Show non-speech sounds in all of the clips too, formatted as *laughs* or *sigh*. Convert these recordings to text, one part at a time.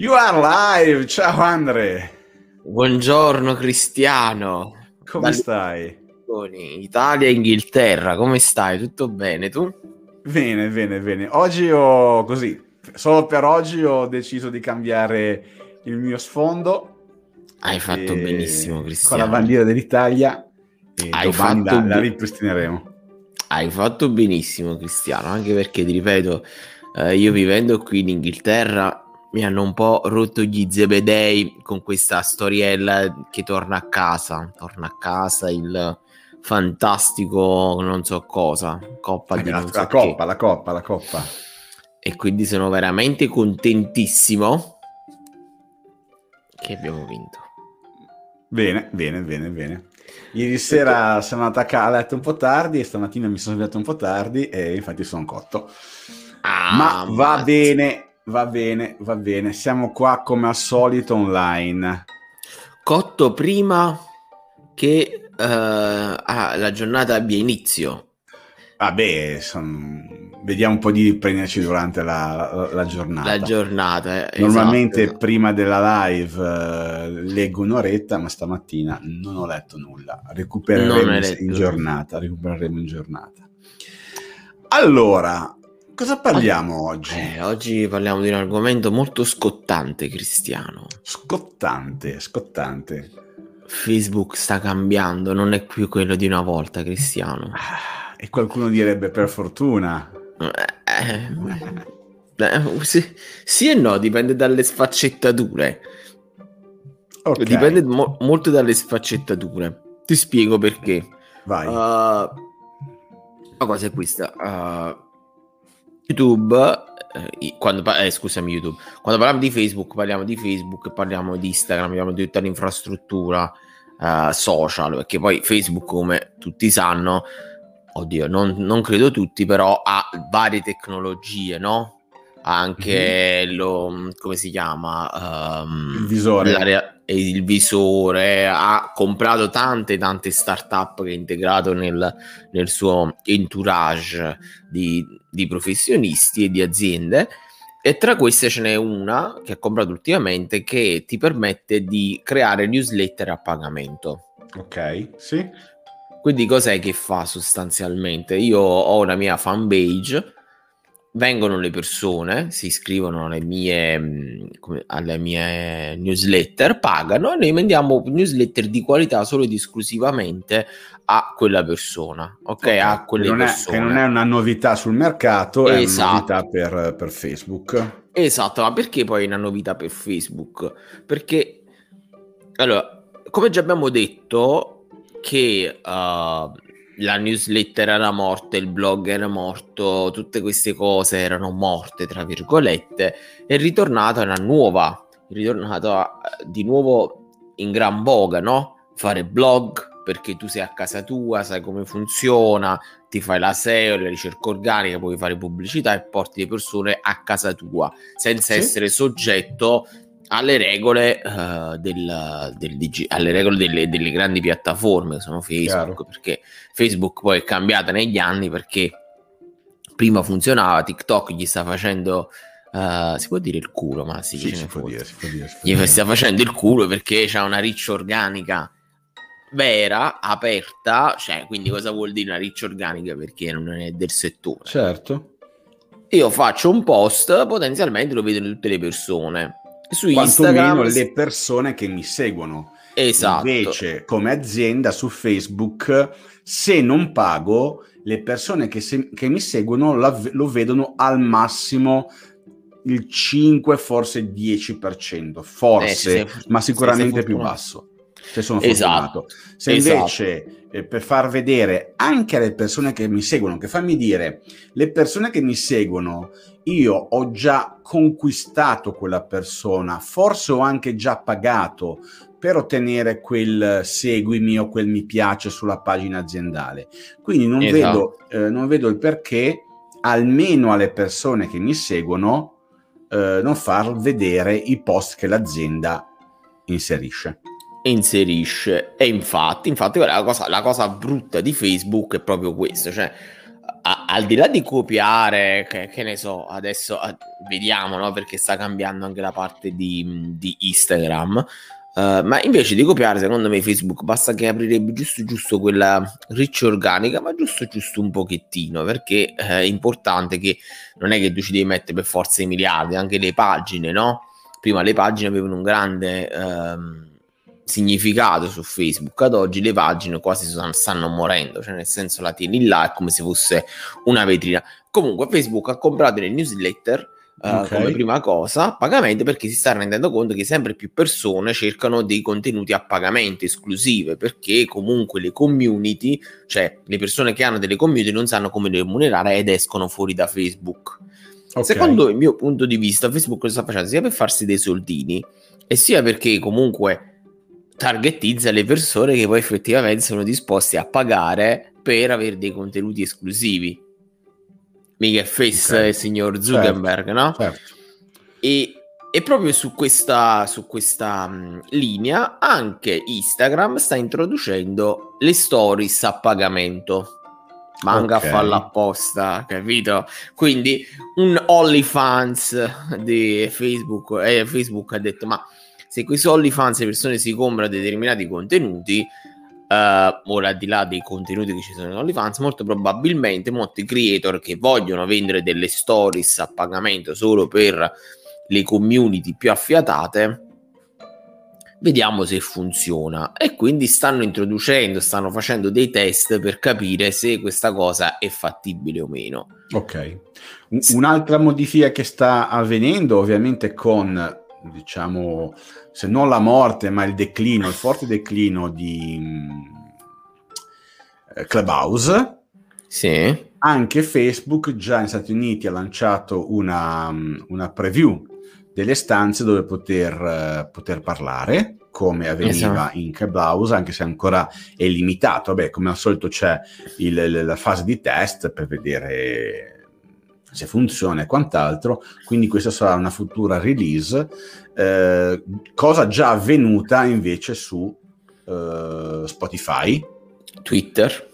You are live! Ciao Andre! Buongiorno Cristiano! Come Dalle... stai? Italia e Inghilterra, come stai? Tutto bene tu? Bene, bene, bene. Oggi ho così, solo per oggi ho deciso di cambiare il mio sfondo. Hai fatto benissimo, Cristiano. Con la bandiera dell'Italia e Hai domani la, la ripristineremo. Hai fatto benissimo, Cristiano, anche perché ti ripeto, eh, io vivendo qui in Inghilterra mi hanno un po' rotto gli zebedei con questa storiella che torna a casa, torna a casa il fantastico non so cosa, coppa di la, non so la coppa, la coppa, la coppa. E quindi sono veramente contentissimo che abbiamo vinto. Bene, bene, bene, bene. Ieri sera sono andato a letto un po' tardi e stamattina mi sono svegliato un po' tardi e infatti sono cotto. Ah, Ma va mazza. bene, Va bene, va bene. Siamo qua come al solito online. Cotto prima che uh, la giornata abbia inizio. Vabbè, son... vediamo un po' di riprenderci durante la, la, la giornata. La giornata, eh, Normalmente esatto. prima della live uh, leggo un'oretta, ma stamattina non ho letto nulla. Recupereremo in giornata. Recupereremo in giornata. Allora, Cosa parliamo oggi? Eh, oggi parliamo di un argomento molto scottante, Cristiano. Scottante, scottante. Facebook sta cambiando, non è più quello di una volta, Cristiano. Ah, e qualcuno direbbe per fortuna. Eh, eh, sì, sì, e no, dipende dalle sfaccettature. Okay. Dipende mo- molto dalle sfaccettature. Ti spiego perché. Vai. Uh, la cosa è questa. Uh, YouTube, eh, quando, eh, scusami YouTube, quando parliamo di Facebook parliamo di Facebook, parliamo di Instagram, parliamo di tutta l'infrastruttura eh, social, perché poi Facebook come tutti sanno, oddio, non, non credo tutti, però ha varie tecnologie, no? anche mm-hmm. lo come si chiama um, il visore il visore ha comprato tante tante startup che ha integrato nel, nel suo entourage di, di professionisti e di aziende. E tra queste ce n'è una che ha comprato ultimamente che ti permette di creare newsletter a pagamento. Ok sì. Quindi cos'è che fa sostanzialmente? Io ho una mia fan page vengono le persone, si iscrivono alle mie, mm, alle mie newsletter, pagano e noi mandiamo newsletter di qualità solo ed esclusivamente a quella persona, ok? okay. A quelle che non, persone. È, che non è una novità sul mercato, esatto. è una esatto. novità per, per Facebook. Esatto, ma perché poi è una novità per Facebook? Perché, allora, come già abbiamo detto, che... Uh, la newsletter era morta, il blog era morto, tutte queste cose erano morte, tra virgolette, è ritornata una nuova, è ritornata di nuovo in gran voga, no? Fare blog perché tu sei a casa tua, sai come funziona, ti fai la SEO, la ricerca organica, puoi fare pubblicità e porti le persone a casa tua senza sì. essere soggetto alle regole, uh, del, del DG, alle regole delle, delle, grandi piattaforme che sono Facebook, Chiaro. perché Facebook poi è cambiata negli anni perché prima funzionava, TikTok gli sta facendo... Uh, si può dire il culo, ma sì, sì si, può dire, si può dire, si può dire. Gli sta facendo il culo perché c'ha una riccia organica vera, aperta, cioè quindi cosa vuol dire una riccia organica perché non è del settore. Certo. Io faccio un post, potenzialmente lo vedono tutte le persone su Instagram le persone che mi seguono. Esatto. Invece, come azienda su Facebook, se non pago, le persone che, se- che mi seguono la- lo vedono al massimo il 5, forse 10%, forse, eh, sei, ma sicuramente più basso. Se sono esatto. Se invece esatto. Eh, per far vedere anche alle persone che mi seguono, che fammi dire, le persone che mi seguono io ho già conquistato quella persona, forse ho anche già pagato per ottenere quel seguimi o quel mi piace sulla pagina aziendale. Quindi non, esatto. vedo, eh, non vedo il perché, almeno alle persone che mi seguono, eh, non far vedere i post che l'azienda inserisce. Inserisce e infatti, infatti la cosa, la cosa brutta di Facebook è proprio questo, cioè a, al di là di copiare, che, che ne so, adesso a, vediamo, no? Perché sta cambiando anche la parte di, di Instagram. Uh, ma invece di copiare, secondo me, Facebook basta che aprirebbe giusto giusto quella riccia organica, ma giusto giusto un pochettino, perché uh, è importante che non è che tu ci devi mettere per forza i miliardi, anche le pagine, no? Prima le pagine avevano un grande uh, significato su Facebook, ad oggi le pagine quasi stanno morendo, cioè nel senso la tieni là, è come se fosse una vetrina. Comunque Facebook ha comprato le newsletter uh, okay. come prima cosa a pagamento perché si sta rendendo conto che sempre più persone cercano dei contenuti a pagamento esclusive perché comunque le community, cioè le persone che hanno delle community non sanno come remunerare ed escono fuori da Facebook. Okay. Secondo il mio punto di vista, Facebook lo sta facendo sia per farsi dei soldini e sia perché comunque targetizza le persone che poi effettivamente sono disposti a pagare per avere dei contenuti esclusivi mica Face okay. il signor Zuckerberg, certo, no? Certo. E, e, proprio su questa, su questa mh, linea anche Instagram sta introducendo le stories a pagamento. Manga okay. a farla apposta, capito? Quindi un OnlyFans di Facebook, eh, Facebook ha detto ma se quei OnlyFans le persone si comprano determinati contenuti, Uh, ora al di là dei contenuti che ci sono in OnlyFans, molto probabilmente molti creator che vogliono vendere delle stories a pagamento solo per le community più affiatate, vediamo se funziona. E quindi stanno introducendo, stanno facendo dei test per capire se questa cosa è fattibile o meno. Ok. Un'altra modifica che sta avvenendo, ovviamente con diciamo, se non la morte, ma il declino, il forte declino di uh, Clubhouse. Sì. Anche Facebook già negli Stati Uniti ha lanciato una, una preview delle stanze dove poter, uh, poter parlare come avveniva esatto. in Clubhouse, anche se ancora è limitato. Vabbè, come al solito c'è il, la fase di test per vedere se funziona e quant'altro, quindi questa sarà una futura release, eh, cosa già avvenuta invece su eh, Spotify. Twitter.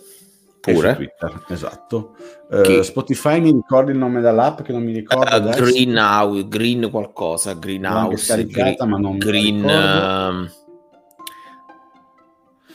Pure. Twitter, esatto. Uh, Spotify mi ricordi il nome dell'app che non mi ricordo uh, adesso. Greenhouse, Green qualcosa, Greenhouse, Green, ma non Green, uh,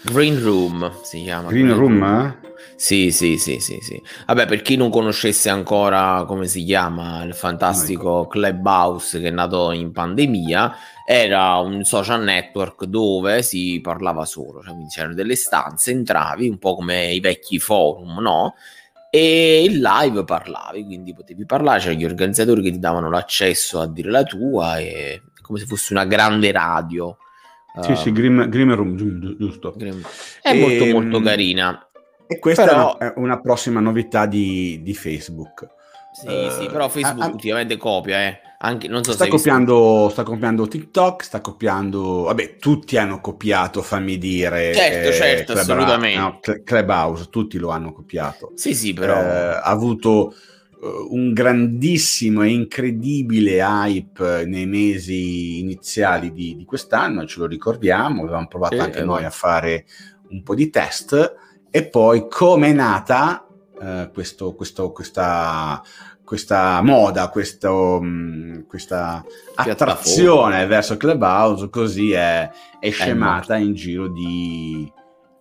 Green Room si chiama. Green, Green Room, Room. Sì, sì, sì, sì, sì. Vabbè, per chi non conoscesse ancora come si chiama il fantastico Clubhouse che è nato in pandemia, era un social network dove si parlava solo, cioè c'erano delle stanze, entravi un po' come i vecchi forum, no? E in live parlavi, quindi potevi parlare, c'erano gli organizzatori che ti davano l'accesso a dire la tua, e come se fosse una grande radio. Sì, uh, sì, Grim, Grim Room, giusto. Grim. È e, molto molto ehm, carina. E questa però... è una prossima novità di, di Facebook. Sì, uh, sì, però Facebook uh, ultimamente copia, eh. Anche, non so sta, copiando, sta copiando TikTok, sta copiando... Vabbè, tutti hanno copiato, fammi dire. Certo, eh, certo, Club assolutamente. No, Clubhouse, tutti lo hanno copiato. Sì, sì, però... Eh, ha avuto uh, un grandissimo e incredibile hype nei mesi iniziali di, di quest'anno, ce lo ricordiamo, avevamo provato anche eh, noi a fare un po' di test e poi come è nata eh, questo, questo, questa, questa moda, questo, mh, mm, questa attrazione verso Clubhouse, così è, è scemata in giro di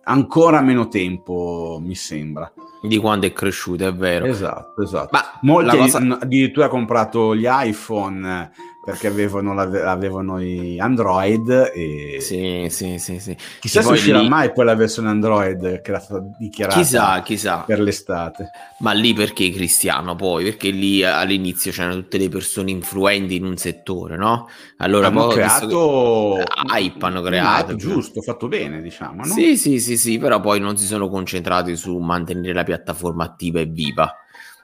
ancora meno tempo, mi sembra. Di quando è cresciuta, è vero. Esatto, esatto. Ma Molti cosa... addirittura hanno comprato gli iPhone perché avevano, avevano i Android e sì, sì, sì, sì. chissà se uscirà lì... mai poi la versione Android che era stata dichiarata chissà, chissà. per l'estate ma lì perché Cristiano poi? perché lì all'inizio c'erano tutte le persone influenti in un settore no? allora hanno creato che... hype hanno creato hype, giusto, fatto bene diciamo no? sì, sì, sì, sì, però poi non si sono concentrati su mantenere la piattaforma attiva e viva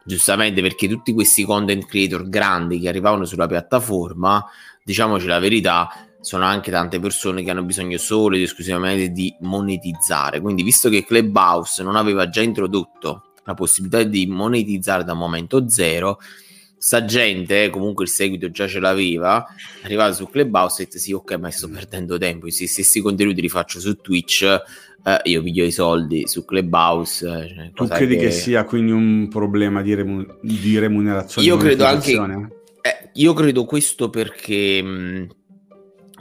giustamente perché tutti questi content creator grandi che arrivavano sulla piattaforma, diciamoci la verità, sono anche tante persone che hanno bisogno solo ed esclusivamente di monetizzare. Quindi, visto che Clubhouse non aveva già introdotto la possibilità di monetizzare da momento zero, sta gente, eh, comunque il seguito già ce l'aveva, arrivata su Clubhouse e detto sì, ok, ma sto perdendo tempo, se stessi contenuti li faccio su Twitch, eh, io piglio i soldi su Clubhouse. Eh, cioè, tu credi che... che... sia quindi un problema di, remun- di remunerazione? Io credo anche... Eh, io credo questo perché... Mh,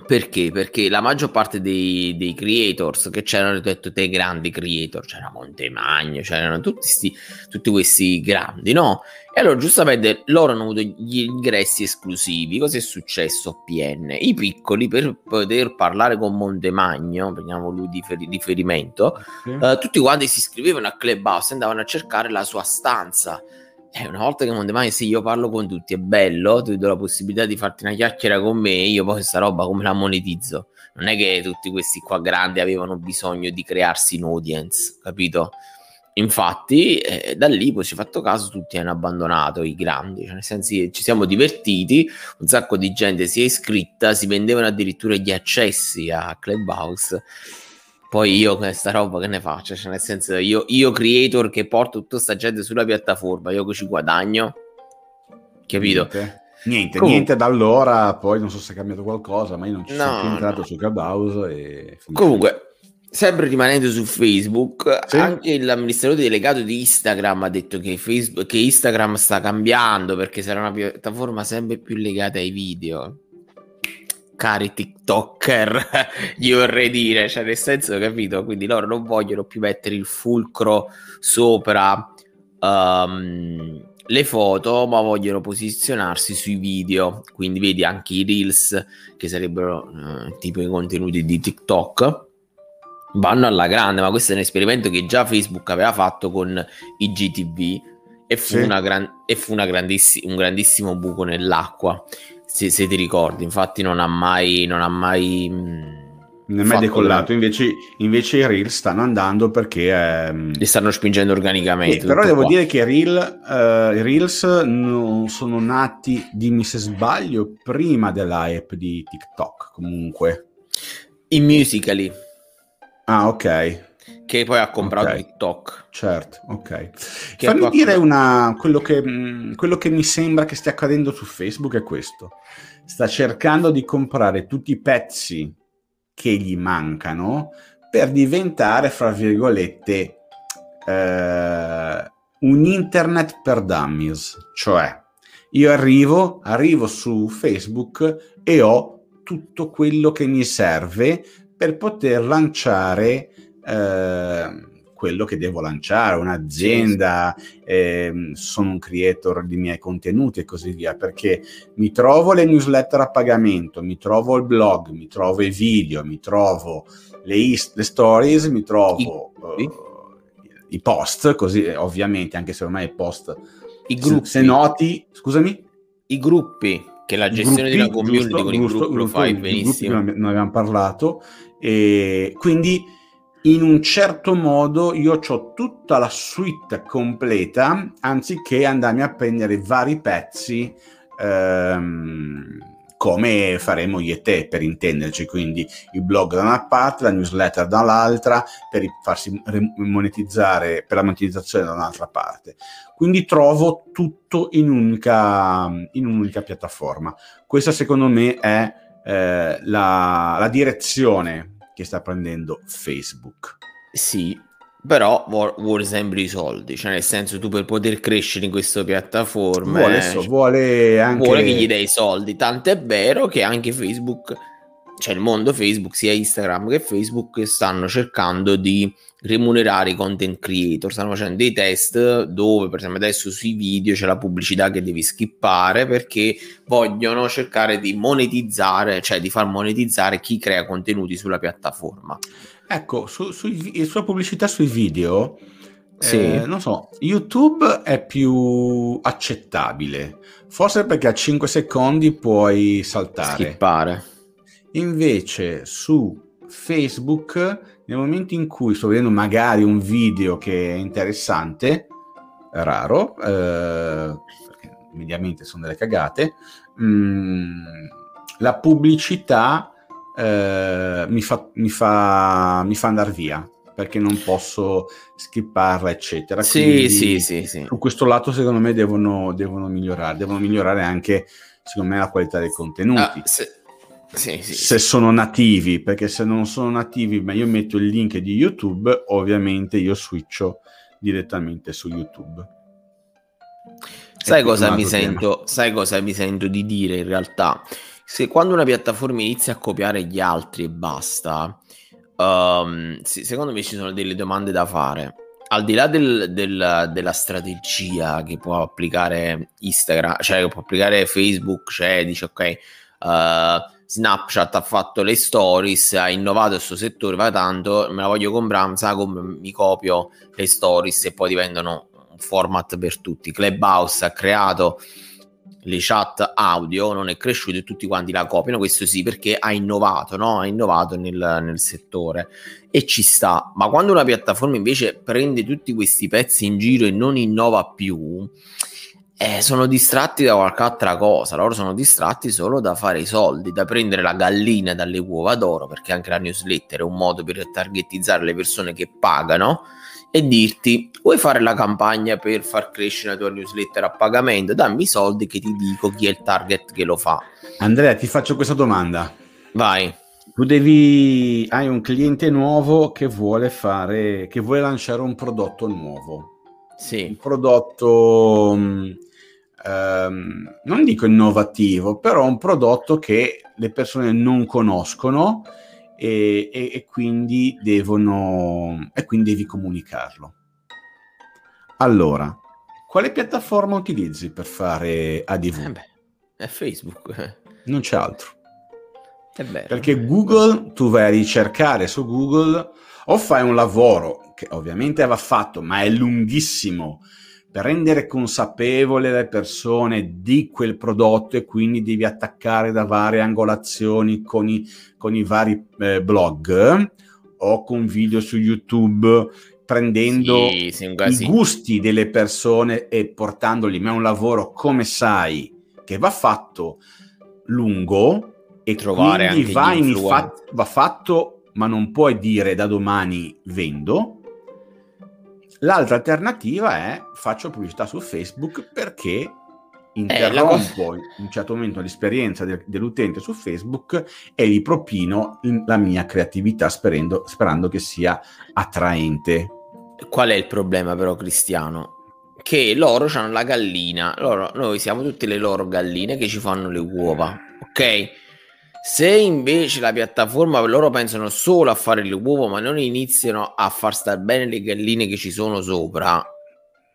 perché? Perché la maggior parte dei, dei creators che c'erano, detto dei grandi creator, c'era Montemagno, c'erano tutti, sti, tutti questi grandi, no? E allora giustamente loro hanno avuto gli ingressi esclusivi. Cosa è successo a PN? I piccoli per poter parlare con Montemagno, prendiamo lui di riferimento, okay. eh, tutti quanti si iscrivevano a Clubhouse e andavano a cercare la sua stanza eh, una volta che Mondemai, sì, io parlo con tutti, è bello, ti do la possibilità di farti una chiacchiera con me, io poi questa roba come la monetizzo? Non è che tutti questi qua grandi avevano bisogno di crearsi un audience, capito? Infatti, eh, da lì poi ci ha fatto caso, tutti hanno abbandonato i grandi, cioè nel senso ci siamo divertiti, un sacco di gente si è iscritta, si vendevano addirittura gli accessi a Clubhouse poi io questa roba che ne faccio? Cioè, nel senso, io, io creator che porto tutta questa gente sulla piattaforma, io che ci guadagno, capito? Niente, niente, niente, da allora, poi non so se è cambiato qualcosa, ma io non ci no, sono più entrato no. su Clubhouse e... Comunque, Sempre rimanendo su Facebook, sì. anche l'amministratore delegato di Instagram ha detto che, Facebook, che Instagram sta cambiando perché sarà una piattaforma sempre più legata ai video cari TikToker, *laughs* gli vorrei dire, cioè nel senso, capito? Quindi loro non vogliono più mettere il fulcro sopra um, le foto, ma vogliono posizionarsi sui video. Quindi vedi anche i reels, che sarebbero uh, tipo i contenuti di TikTok, vanno alla grande, ma questo è un esperimento che già Facebook aveva fatto con i GTV e fu, sì. gran- e fu grandiss- un grandissimo buco nell'acqua se, se, ti ricordi, infatti non ha mai... Non ha mai mm, non è mai decollato, invece, invece, i reel stanno andando perché... Ehm... Li stanno spingendo organicamente. Eh, però devo qua. dire che i, reel, uh, i reels non sono nati, dimmi se sbaglio, prima dell'hype di TikTok comunque. I musicali. Ah, ok che poi ha comprato okay. TikTok. Certo, ok. Che Fammi dire una, quello, che, mm, quello che mi sembra che stia accadendo su Facebook è questo. Sta cercando di comprare tutti i pezzi che gli mancano per diventare, fra virgolette, eh, un internet per dummies. Cioè, io arrivo, arrivo su Facebook e ho tutto quello che mi serve per poter lanciare Ehm, quello che devo lanciare, un'azienda, eh, sono un creator di miei contenuti e così via, perché mi trovo le newsletter a pagamento, mi trovo il blog, mi trovo i video, mi trovo le, ist- le stories, mi trovo I, uh, i post, così ovviamente, anche se ormai i post... I gruppi. Se, noti, scusami? I gruppi, che la gestione gruppi, una community giusto, con i gruppi lo fai benissimo. Gruppi, ne abbiamo parlato, e quindi in un certo modo io ho tutta la suite completa anziché andarmi a prendere vari pezzi ehm, come faremo io e te per intenderci. Quindi il blog da una parte la newsletter dall'altra per farsi monetizzare per la monetizzazione da un'altra parte. Quindi trovo tutto in un'unica, in un'unica piattaforma. Questa secondo me è eh, la, la direzione che sta prendendo Facebook. Sì, però vuole sempre i soldi, cioè nel senso tu per poter crescere in queste piattaforme vuole, so, vuole anche vuole che gli dai i soldi, tanto è vero che anche Facebook cioè il mondo Facebook, sia Instagram che Facebook, stanno cercando di remunerare i content creator, stanno facendo dei test dove per esempio adesso sui video c'è la pubblicità che devi skippare perché vogliono cercare di monetizzare, cioè di far monetizzare chi crea contenuti sulla piattaforma. Ecco, su, su, sulla pubblicità sui video, sì. Eh, non so, YouTube è più accettabile, forse perché a 5 secondi puoi saltare. Skippare Invece su Facebook, nel momento in cui sto vedendo magari un video che è interessante, raro, eh, perché mediamente sono delle cagate, mh, mm, la pubblicità eh, mi, fa, mi, fa, mi fa andare via. perché non posso skipparla, eccetera. Sì, Quindi, sì, sì, sì. Su questo lato, secondo me, devono, devono migliorare. Devono migliorare anche, secondo me, la qualità dei contenuti. Ah, se... Sì, sì, se sono nativi, perché se non sono nativi, ma io metto il link di YouTube, ovviamente io switcho direttamente su YouTube. Sai cosa, mi sento, sai cosa mi sento di dire in realtà? Se quando una piattaforma inizia a copiare gli altri e basta, um, sì, secondo me ci sono delle domande da fare. Al di là del, del, della strategia che può applicare Instagram, cioè che può applicare Facebook, cioè dice ok, uh, Snapchat ha fatto le stories, ha innovato questo settore, va tanto, me la voglio comprare, sa come mi copio le stories e poi diventano un format per tutti. Clubhouse ha creato le chat audio, non è cresciuto e tutti quanti la copiano, questo sì perché ha innovato, no? ha innovato nel, nel settore e ci sta, ma quando una piattaforma invece prende tutti questi pezzi in giro e non innova più, eh, sono distratti da qualche altra cosa. Loro sono distratti solo da fare i soldi, da prendere la gallina dalle uova d'oro, perché anche la newsletter è un modo per targetizzare le persone che pagano e dirti vuoi fare la campagna per far crescere la tua newsletter a pagamento? Dammi i soldi che ti dico chi è il target che lo fa. Andrea ti faccio questa domanda. Vai. Tu devi hai un cliente nuovo che vuole fare che vuole lanciare un prodotto nuovo sì un prodotto mm, ehm, non dico innovativo, però un prodotto che le persone non conoscono e, e, e, quindi devono e quindi devi comunicarlo. Allora, quale piattaforma utilizzi per fare ADV? Eh beh, è Facebook. *laughs* Non c'è altro. Perché Google, tu vai a ricercare su Google o fai un lavoro che ovviamente va fatto, ma è lunghissimo per rendere consapevole le persone di quel prodotto e quindi devi attaccare da varie angolazioni con i, con i vari eh, blog o con video su YouTube prendendo sì, sì, i gusti delle persone e portandoli, ma è un lavoro come sai che va fatto lungo e trovare quindi va, in fa- va fatto ma non puoi dire da domani vendo L'altra alternativa è faccio pubblicità su Facebook perché interrompo eh, in un certo momento l'esperienza de- dell'utente su Facebook e gli propino la mia creatività sperando, sperando che sia attraente. Qual è il problema però Cristiano? Che loro hanno la gallina, loro, noi siamo tutte le loro galline che ci fanno le uova, ok? Se invece la piattaforma loro pensano solo a fare le uova, ma non iniziano a far star bene le galline che ci sono sopra,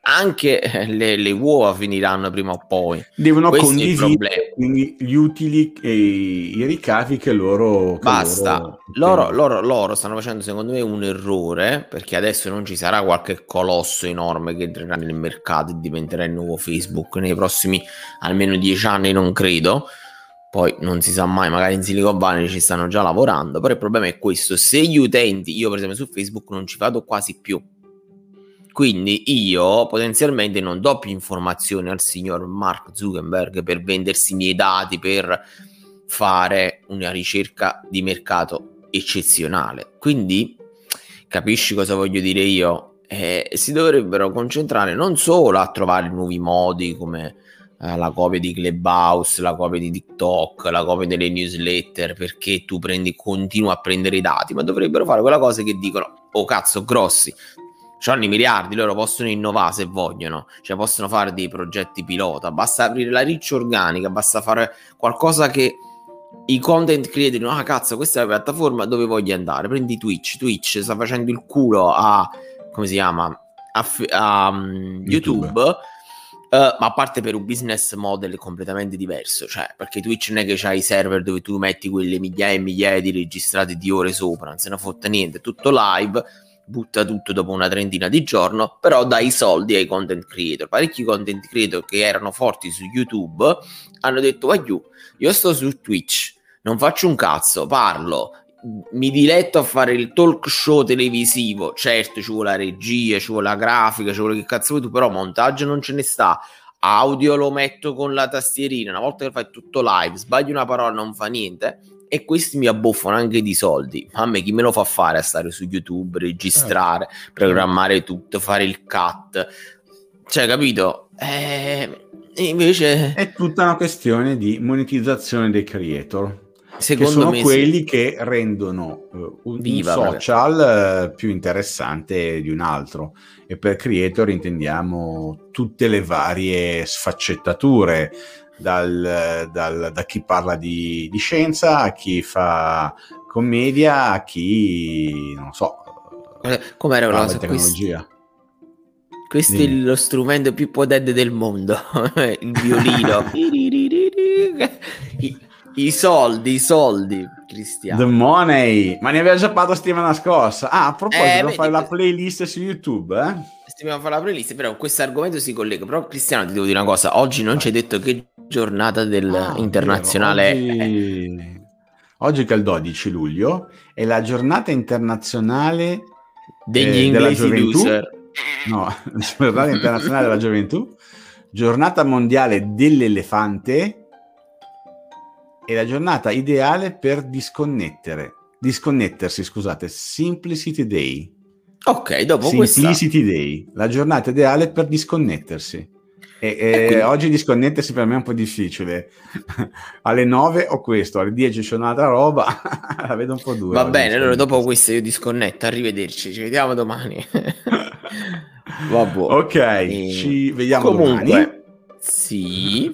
anche le, le uova finiranno prima o poi. Devono Questo condividere quindi gli utili e i ricavi che loro. Che Basta, loro, loro, loro, loro, stanno facendo secondo me un errore perché adesso non ci sarà qualche colosso enorme che entrerà nel mercato e diventerà il nuovo Facebook nei prossimi almeno dieci anni, non credo poi non si sa mai, magari in Silicon Valley ci stanno già lavorando, però il problema è questo, se gli utenti, io per esempio su Facebook non ci vado quasi più, quindi io potenzialmente non do più informazioni al signor Mark Zuckerberg per vendersi i miei dati, per fare una ricerca di mercato eccezionale. Quindi capisci cosa voglio dire io? Eh, si dovrebbero concentrare non solo a trovare nuovi modi come eh, la copia di Clubhouse, la copia di TikTok, la copia delle newsletter, perché tu prendi, continui a prendere i dati, ma dovrebbero fare quella cosa che dicono, oh cazzo, grossi, hanno i miliardi, loro possono innovare se vogliono, cioè possono fare dei progetti pilota, basta aprire la riccia organica, basta fare qualcosa che i content creator dicono, ah cazzo, questa è la piattaforma dove voglio andare, prendi Twitch, Twitch sta facendo il culo a, come si chiama, a, a um, YouTube. YouTube ma a parte per un business model completamente diverso, cioè perché Twitch non è che c'hai i server dove tu metti quelle migliaia e migliaia di registrati di ore sopra, non se ne fotte niente, tutto live, butta tutto dopo una trentina di giorni, però dai soldi ai content creator. Parecchi content creator che erano forti su YouTube hanno detto, vai io sto su Twitch, non faccio un cazzo, parlo, mi diletto a fare il talk show televisivo. Certo, ci vuole la regia, ci vuole la grafica, ci vuole che cazzo vuoi tu, però montaggio non ce ne sta. Audio lo metto con la tastierina. Una volta che fai tutto live, sbagli una parola, non fa niente. e questi mi abbuffano anche di soldi. Ma a me chi me lo fa fare a stare su YouTube, registrare, eh. programmare tutto, fare il cut? Cioè, capito? Eh, invece... È tutta una questione di monetizzazione dei creator. Secondo che sono me quelli sì. che rendono uh, un, Viva, un, social uh, più interessante di un altro e per creator intendiamo tutte le varie sfaccettature dal, dal, da chi parla di, di, scienza a chi fa commedia a chi non so com'era una cosa tecnologia questo Dimmi. è lo strumento più potente del mondo *laughs* il violino *laughs* *laughs* I, soldi i soldi Cristiano. The money. Ma ne aveva già parlato settimana scorsa. Ah a proposito eh, devo fare la playlist su youtube eh? Dobbiamo fare la playlist, però questo argomento si collega. Però Cristiano ti devo dire una cosa, oggi non ci hai detto che giornata dell'internazionale ah, oggi... oggi che è il 12 luglio. È la giornata internazionale degli eh, inglesi loser. No, *laughs* giornata internazionale della gioventù, giornata mondiale dell'elefante e la giornata ideale per disconnettere. Disconnettersi, scusate, Simplicity Day. Ok, dopo Simplicity questa... Day, la giornata ideale per disconnettersi. E, e quindi... oggi disconnettersi per me è un po' difficile. *laughs* alle 9 ho questo, alle 10 c'è un'altra roba, *laughs* la vedo un po' dura. Va bene, allora dopo questo io disconnetto, arrivederci, ci vediamo domani. *laughs* Vabbè. Ok, e... ci vediamo Comunque, domani. Sì.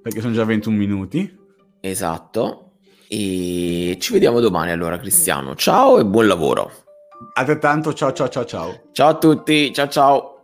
Perché sono già 21 minuti. Esatto. E ci vediamo domani allora Cristiano. Ciao e buon lavoro. Altrettanto, ciao ciao ciao ciao. Ciao a tutti, ciao ciao.